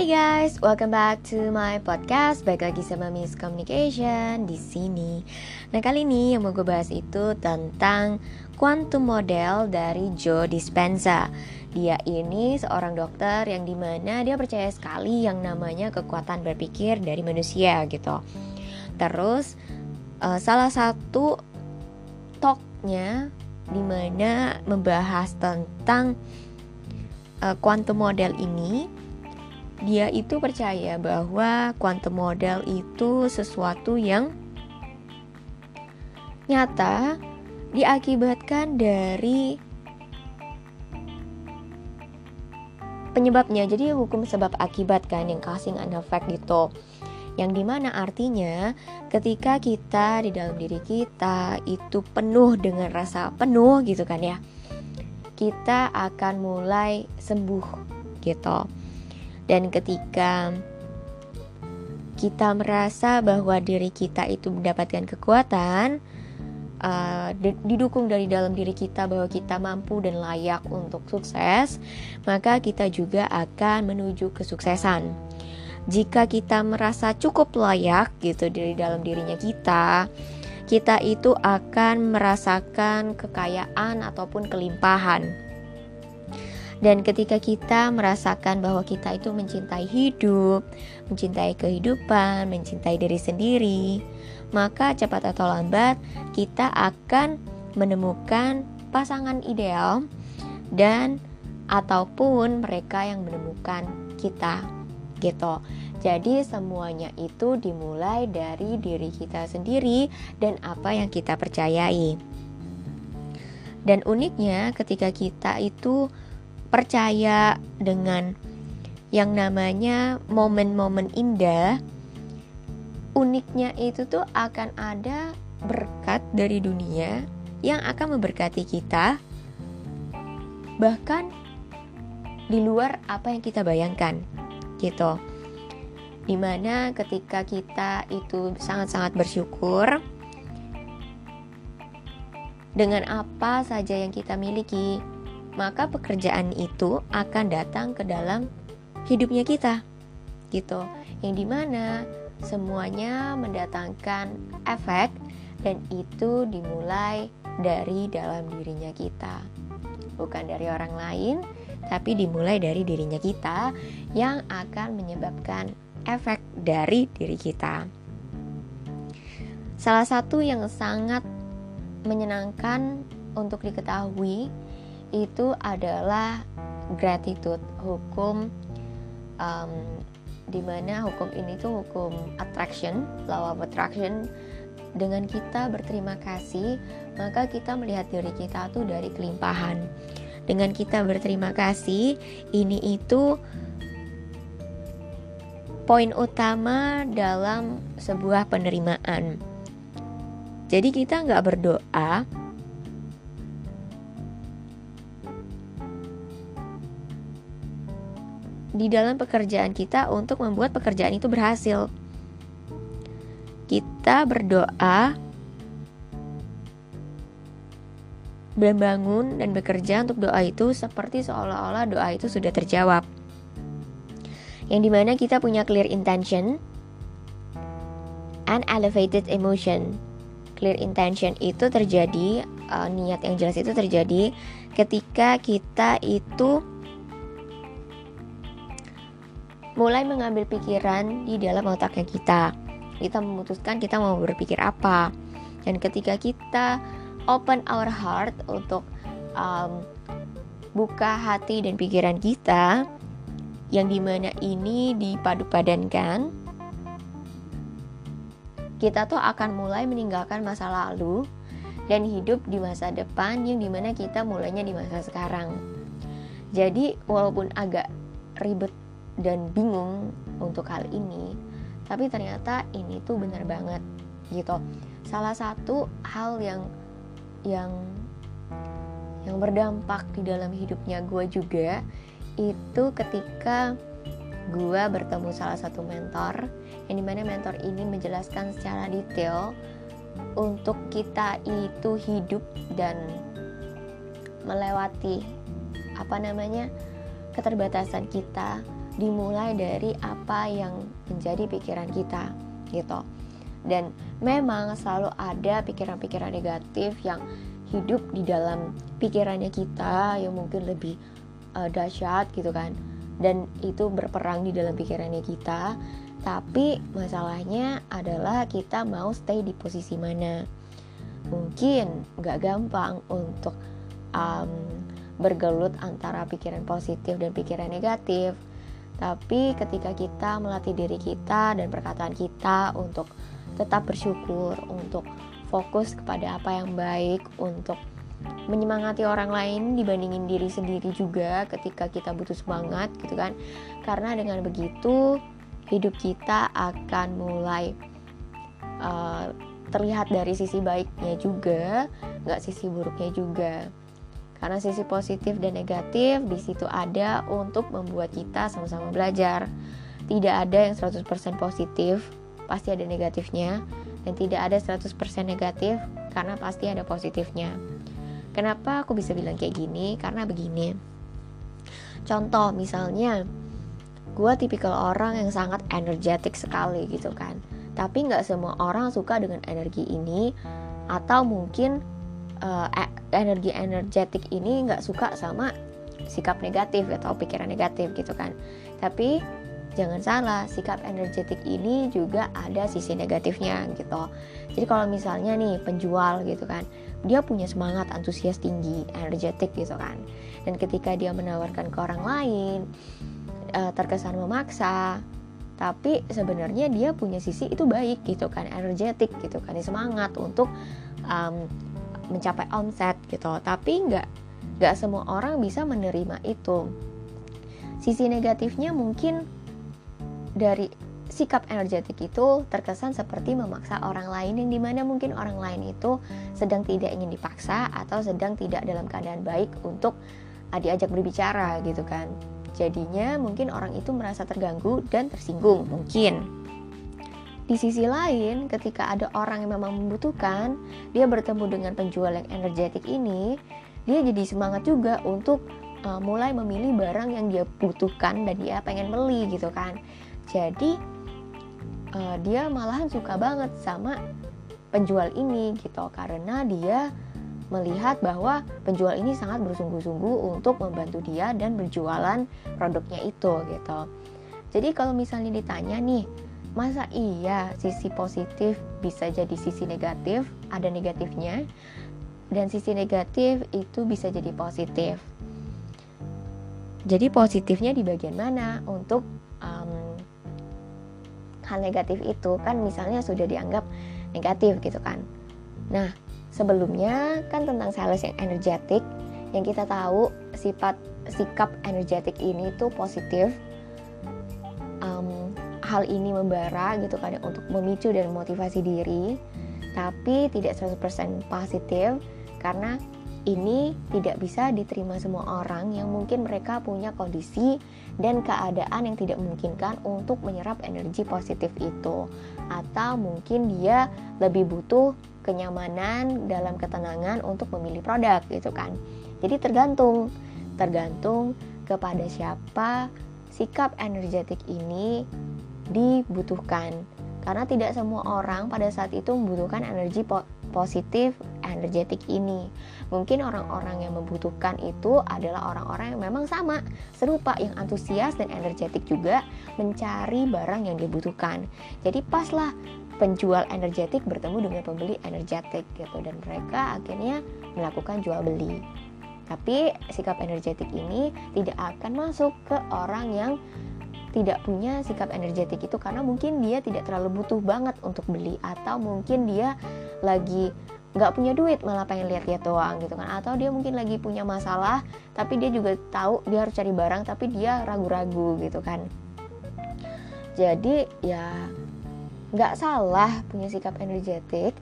Hai guys, welcome back to my podcast. Baik lagi sama Miss Communication di sini. Nah kali ini yang mau gue bahas itu tentang quantum model dari Joe Dispenza. Dia ini seorang dokter yang di mana dia percaya sekali yang namanya kekuatan berpikir dari manusia gitu. Terus uh, salah satu talknya di mana membahas tentang quantum model ini dia itu percaya bahwa quantum model itu sesuatu yang nyata diakibatkan dari penyebabnya. Jadi hukum sebab akibat kan yang casing and effect gitu. Yang di mana artinya ketika kita di dalam diri kita itu penuh dengan rasa penuh gitu kan ya kita akan mulai sembuh gitu dan ketika kita merasa bahwa diri kita itu mendapatkan kekuatan, uh, didukung dari dalam diri kita bahwa kita mampu dan layak untuk sukses, maka kita juga akan menuju kesuksesan. Jika kita merasa cukup layak gitu dari dalam dirinya kita, kita itu akan merasakan kekayaan ataupun kelimpahan dan ketika kita merasakan bahwa kita itu mencintai hidup, mencintai kehidupan, mencintai diri sendiri, maka cepat atau lambat kita akan menemukan pasangan ideal dan ataupun mereka yang menemukan kita gitu. Jadi semuanya itu dimulai dari diri kita sendiri dan apa yang kita percayai. Dan uniknya ketika kita itu percaya dengan yang namanya momen-momen indah, uniknya itu tuh akan ada berkat dari dunia yang akan memberkati kita, bahkan di luar apa yang kita bayangkan, gitu. Di mana ketika kita itu sangat-sangat bersyukur dengan apa saja yang kita miliki, maka pekerjaan itu akan datang ke dalam hidupnya kita gitu. Yang di mana semuanya mendatangkan efek dan itu dimulai dari dalam dirinya kita. Bukan dari orang lain tapi dimulai dari dirinya kita yang akan menyebabkan efek dari diri kita. Salah satu yang sangat menyenangkan untuk diketahui itu adalah gratitude hukum um, di mana hukum ini tuh hukum attraction law of attraction. Dengan kita berterima kasih maka kita melihat diri kita tuh dari kelimpahan. Dengan kita berterima kasih ini itu poin utama dalam sebuah penerimaan. Jadi kita nggak berdoa di dalam pekerjaan kita untuk membuat pekerjaan itu berhasil. Kita berdoa membangun dan bekerja untuk doa itu seperti seolah-olah doa itu sudah terjawab. Yang di mana kita punya clear intention and elevated emotion. Clear intention itu terjadi, uh, niat yang jelas itu terjadi ketika kita itu mulai mengambil pikiran di dalam otaknya kita. Kita memutuskan kita mau berpikir apa. Dan ketika kita open our heart untuk um, buka hati dan pikiran kita, yang di mana ini dipadu-padankan, kita tuh akan mulai meninggalkan masa lalu dan hidup di masa depan yang di mana kita mulainya di masa sekarang. Jadi walaupun agak ribet dan bingung untuk hal ini tapi ternyata ini tuh benar banget gitu. Salah satu hal yang yang yang berdampak di dalam hidupnya gue juga itu ketika gue bertemu salah satu mentor yang di mana mentor ini menjelaskan secara detail untuk kita itu hidup dan melewati apa namanya keterbatasan kita dimulai dari apa yang menjadi pikiran kita gitu. Dan memang selalu ada pikiran-pikiran negatif yang hidup di dalam pikirannya kita yang mungkin lebih uh, dahsyat gitu kan. Dan itu berperang di dalam pikirannya kita tapi masalahnya adalah kita mau stay di posisi mana. Mungkin nggak gampang untuk um, bergelut antara pikiran positif dan pikiran negatif tapi ketika kita melatih diri kita dan perkataan kita untuk tetap bersyukur, untuk fokus kepada apa yang baik, untuk menyemangati orang lain dibandingin diri sendiri juga ketika kita butuh semangat gitu kan. Karena dengan begitu hidup kita akan mulai uh, terlihat dari sisi baiknya juga, nggak sisi buruknya juga. Karena sisi positif dan negatif di situ ada untuk membuat kita sama-sama belajar. Tidak ada yang 100% positif, pasti ada negatifnya dan tidak ada 100% negatif karena pasti ada positifnya. Kenapa aku bisa bilang kayak gini? Karena begini. Contoh misalnya, gue tipikal orang yang sangat energetik sekali gitu kan. Tapi nggak semua orang suka dengan energi ini atau mungkin uh, energi energetik ini nggak suka sama sikap negatif atau pikiran negatif gitu kan. Tapi jangan salah sikap energetik ini juga ada sisi negatifnya gitu. Jadi kalau misalnya nih penjual gitu kan dia punya semangat antusias tinggi energetik gitu kan. Dan ketika dia menawarkan ke orang lain uh, terkesan memaksa tapi sebenarnya dia punya sisi itu baik gitu kan energetik gitu kan semangat untuk um, mencapai omset gitu. Tapi nggak nggak semua orang bisa menerima itu. Sisi negatifnya mungkin dari sikap energetik itu terkesan seperti memaksa orang lain yang di mana mungkin orang lain itu sedang tidak ingin dipaksa atau sedang tidak dalam keadaan baik untuk ah, diajak berbicara gitu kan. Jadinya mungkin orang itu merasa terganggu dan tersinggung mungkin di sisi lain, ketika ada orang yang memang membutuhkan, dia bertemu dengan penjual yang energetik ini, dia jadi semangat juga untuk uh, mulai memilih barang yang dia butuhkan dan dia pengen beli gitu kan. Jadi uh, dia malahan suka banget sama penjual ini gitu karena dia melihat bahwa penjual ini sangat bersungguh-sungguh untuk membantu dia dan berjualan produknya itu gitu. Jadi kalau misalnya ditanya nih, masa iya sisi positif bisa jadi sisi negatif ada negatifnya dan sisi negatif itu bisa jadi positif. Jadi positifnya di bagian mana? Untuk um, hal negatif itu kan misalnya sudah dianggap negatif gitu kan. Nah sebelumnya kan tentang sales yang energetik yang kita tahu sifat sikap energetik ini tuh positif hal ini membara gitu kan untuk memicu dan memotivasi diri tapi tidak 100% positif karena ini tidak bisa diterima semua orang yang mungkin mereka punya kondisi dan keadaan yang tidak memungkinkan untuk menyerap energi positif itu. Atau mungkin dia lebih butuh kenyamanan dalam ketenangan untuk memilih produk gitu kan. Jadi tergantung tergantung kepada siapa sikap energetik ini dibutuhkan karena tidak semua orang pada saat itu membutuhkan energi po positif energetik ini. Mungkin orang-orang yang membutuhkan itu adalah orang-orang yang memang sama, serupa yang antusias dan energetik juga mencari barang yang dibutuhkan. Jadi paslah penjual energetik bertemu dengan pembeli energetik gitu dan mereka akhirnya melakukan jual beli. Tapi sikap energetik ini tidak akan masuk ke orang yang tidak punya sikap energetik itu karena mungkin dia tidak terlalu butuh banget untuk beli. Atau mungkin dia lagi nggak punya duit malah pengen lihat-lihat doang gitu kan. Atau dia mungkin lagi punya masalah tapi dia juga tahu dia harus cari barang tapi dia ragu-ragu gitu kan. Jadi ya nggak salah punya sikap energetik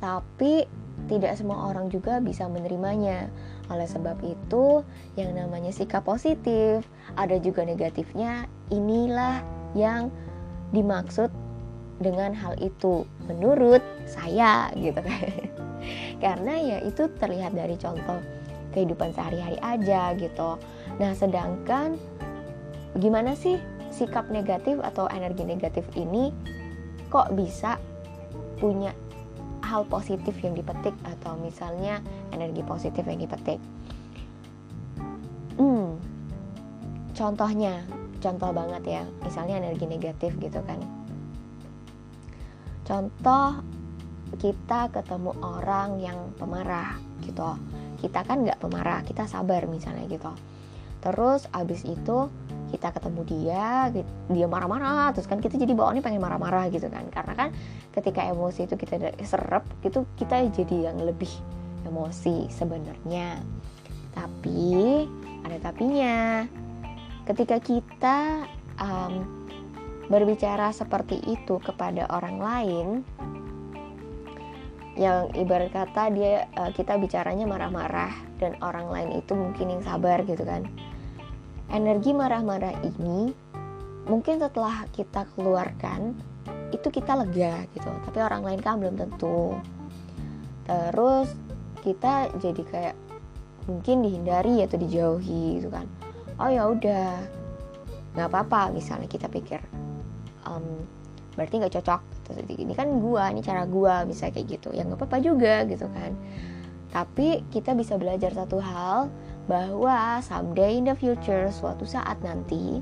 tapi tidak semua orang juga bisa menerimanya oleh sebab itu, yang namanya sikap positif, ada juga negatifnya, inilah yang dimaksud dengan hal itu menurut saya gitu kan. Karena ya itu terlihat dari contoh kehidupan sehari-hari aja gitu. Nah, sedangkan gimana sih sikap negatif atau energi negatif ini kok bisa punya hal positif yang dipetik atau misalnya energi positif yang dipetik. Hmm, contohnya, contoh banget ya, misalnya energi negatif gitu kan. Contoh kita ketemu orang yang pemarah gitu, kita kan nggak pemarah, kita sabar misalnya gitu. Terus abis itu kita ketemu dia dia marah-marah terus kan kita jadi bawaannya pengen marah-marah gitu kan. Karena kan ketika emosi itu kita serap gitu kita jadi yang lebih emosi sebenarnya. Tapi ada tapinya. Ketika kita um, berbicara seperti itu kepada orang lain yang ibarat kata dia uh, kita bicaranya marah-marah dan orang lain itu mungkin yang sabar gitu kan energi marah-marah ini mungkin setelah kita keluarkan itu kita lega gitu. Tapi orang lain kan belum tentu. Terus kita jadi kayak mungkin dihindari atau dijauhi gitu kan. Oh ya udah. Nggak apa-apa misalnya kita pikir um, berarti nggak cocok. Gitu. ini kan gua ini cara gua bisa kayak gitu. Ya nggak apa-apa juga gitu kan. Tapi kita bisa belajar satu hal bahwa someday in the future, suatu saat nanti,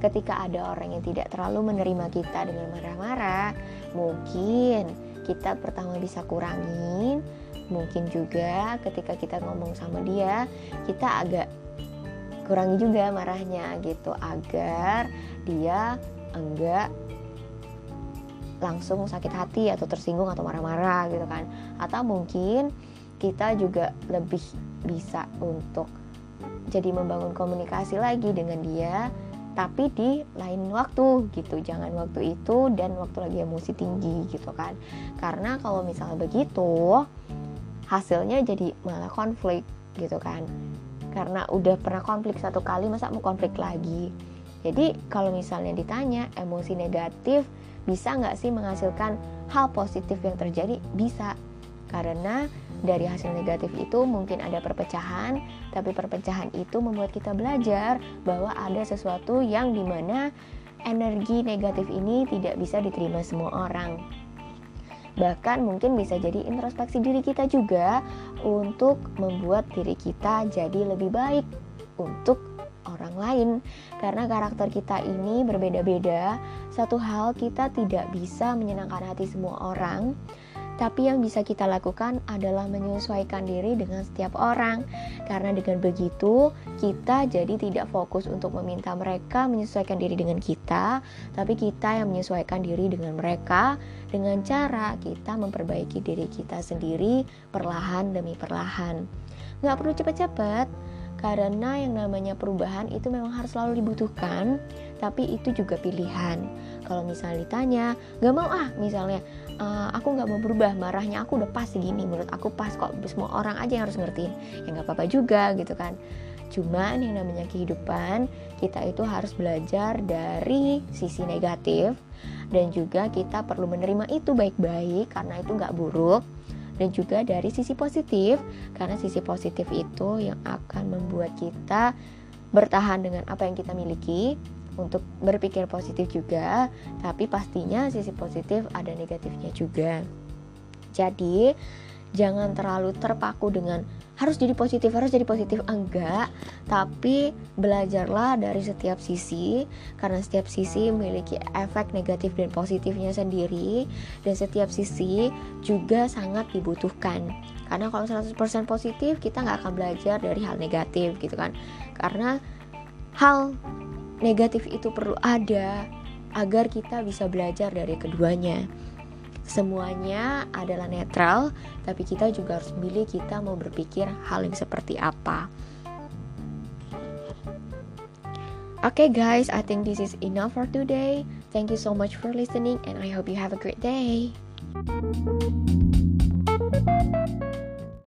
ketika ada orang yang tidak terlalu menerima kita dengan marah-marah, mungkin kita pertama bisa kurangin, mungkin juga ketika kita ngomong sama dia, kita agak kurangi juga marahnya gitu agar dia enggak langsung sakit hati atau tersinggung atau marah-marah gitu kan. Atau mungkin kita juga lebih bisa untuk jadi membangun komunikasi lagi dengan dia tapi di lain waktu gitu. Jangan waktu itu dan waktu lagi emosi tinggi gitu kan. Karena kalau misalnya begitu hasilnya jadi malah konflik gitu kan. Karena udah pernah konflik satu kali masa mau konflik lagi? Jadi kalau misalnya ditanya emosi negatif bisa nggak sih menghasilkan hal positif yang terjadi? Bisa karena dari hasil negatif itu mungkin ada perpecahan, tapi perpecahan itu membuat kita belajar bahwa ada sesuatu yang di mana energi negatif ini tidak bisa diterima semua orang. Bahkan mungkin bisa jadi introspeksi diri kita juga untuk membuat diri kita jadi lebih baik untuk orang lain karena karakter kita ini berbeda-beda. Satu hal kita tidak bisa menyenangkan hati semua orang tapi yang bisa kita lakukan adalah menyesuaikan diri dengan setiap orang. Karena dengan begitu, kita jadi tidak fokus untuk meminta mereka menyesuaikan diri dengan kita, tapi kita yang menyesuaikan diri dengan mereka dengan cara kita memperbaiki diri kita sendiri perlahan demi perlahan. Nggak perlu cepat-cepat, karena yang namanya perubahan itu memang harus selalu dibutuhkan, tapi itu juga pilihan. Kalau misalnya ditanya, gak mau ah? Misalnya, uh, aku nggak mau berubah marahnya aku udah pas segini menurut aku pas kok semua orang aja yang harus ngertiin. Ya nggak apa-apa juga gitu kan. Cuman yang namanya kehidupan kita itu harus belajar dari sisi negatif dan juga kita perlu menerima itu baik-baik karena itu nggak buruk dan juga dari sisi positif karena sisi positif itu yang akan membuat kita bertahan dengan apa yang kita miliki untuk berpikir positif juga, tapi pastinya sisi positif ada negatifnya juga. Jadi, jangan terlalu terpaku dengan harus jadi positif, harus jadi positif enggak, tapi belajarlah dari setiap sisi karena setiap sisi memiliki efek negatif dan positifnya sendiri dan setiap sisi juga sangat dibutuhkan. Karena kalau 100% positif, kita nggak akan belajar dari hal negatif gitu kan. Karena hal negatif itu perlu ada agar kita bisa belajar dari keduanya. Semuanya adalah netral, tapi kita juga harus milih kita mau berpikir hal yang seperti apa. Okay, guys, I think this is enough for today. Thank you so much for listening, and I hope you have a great day.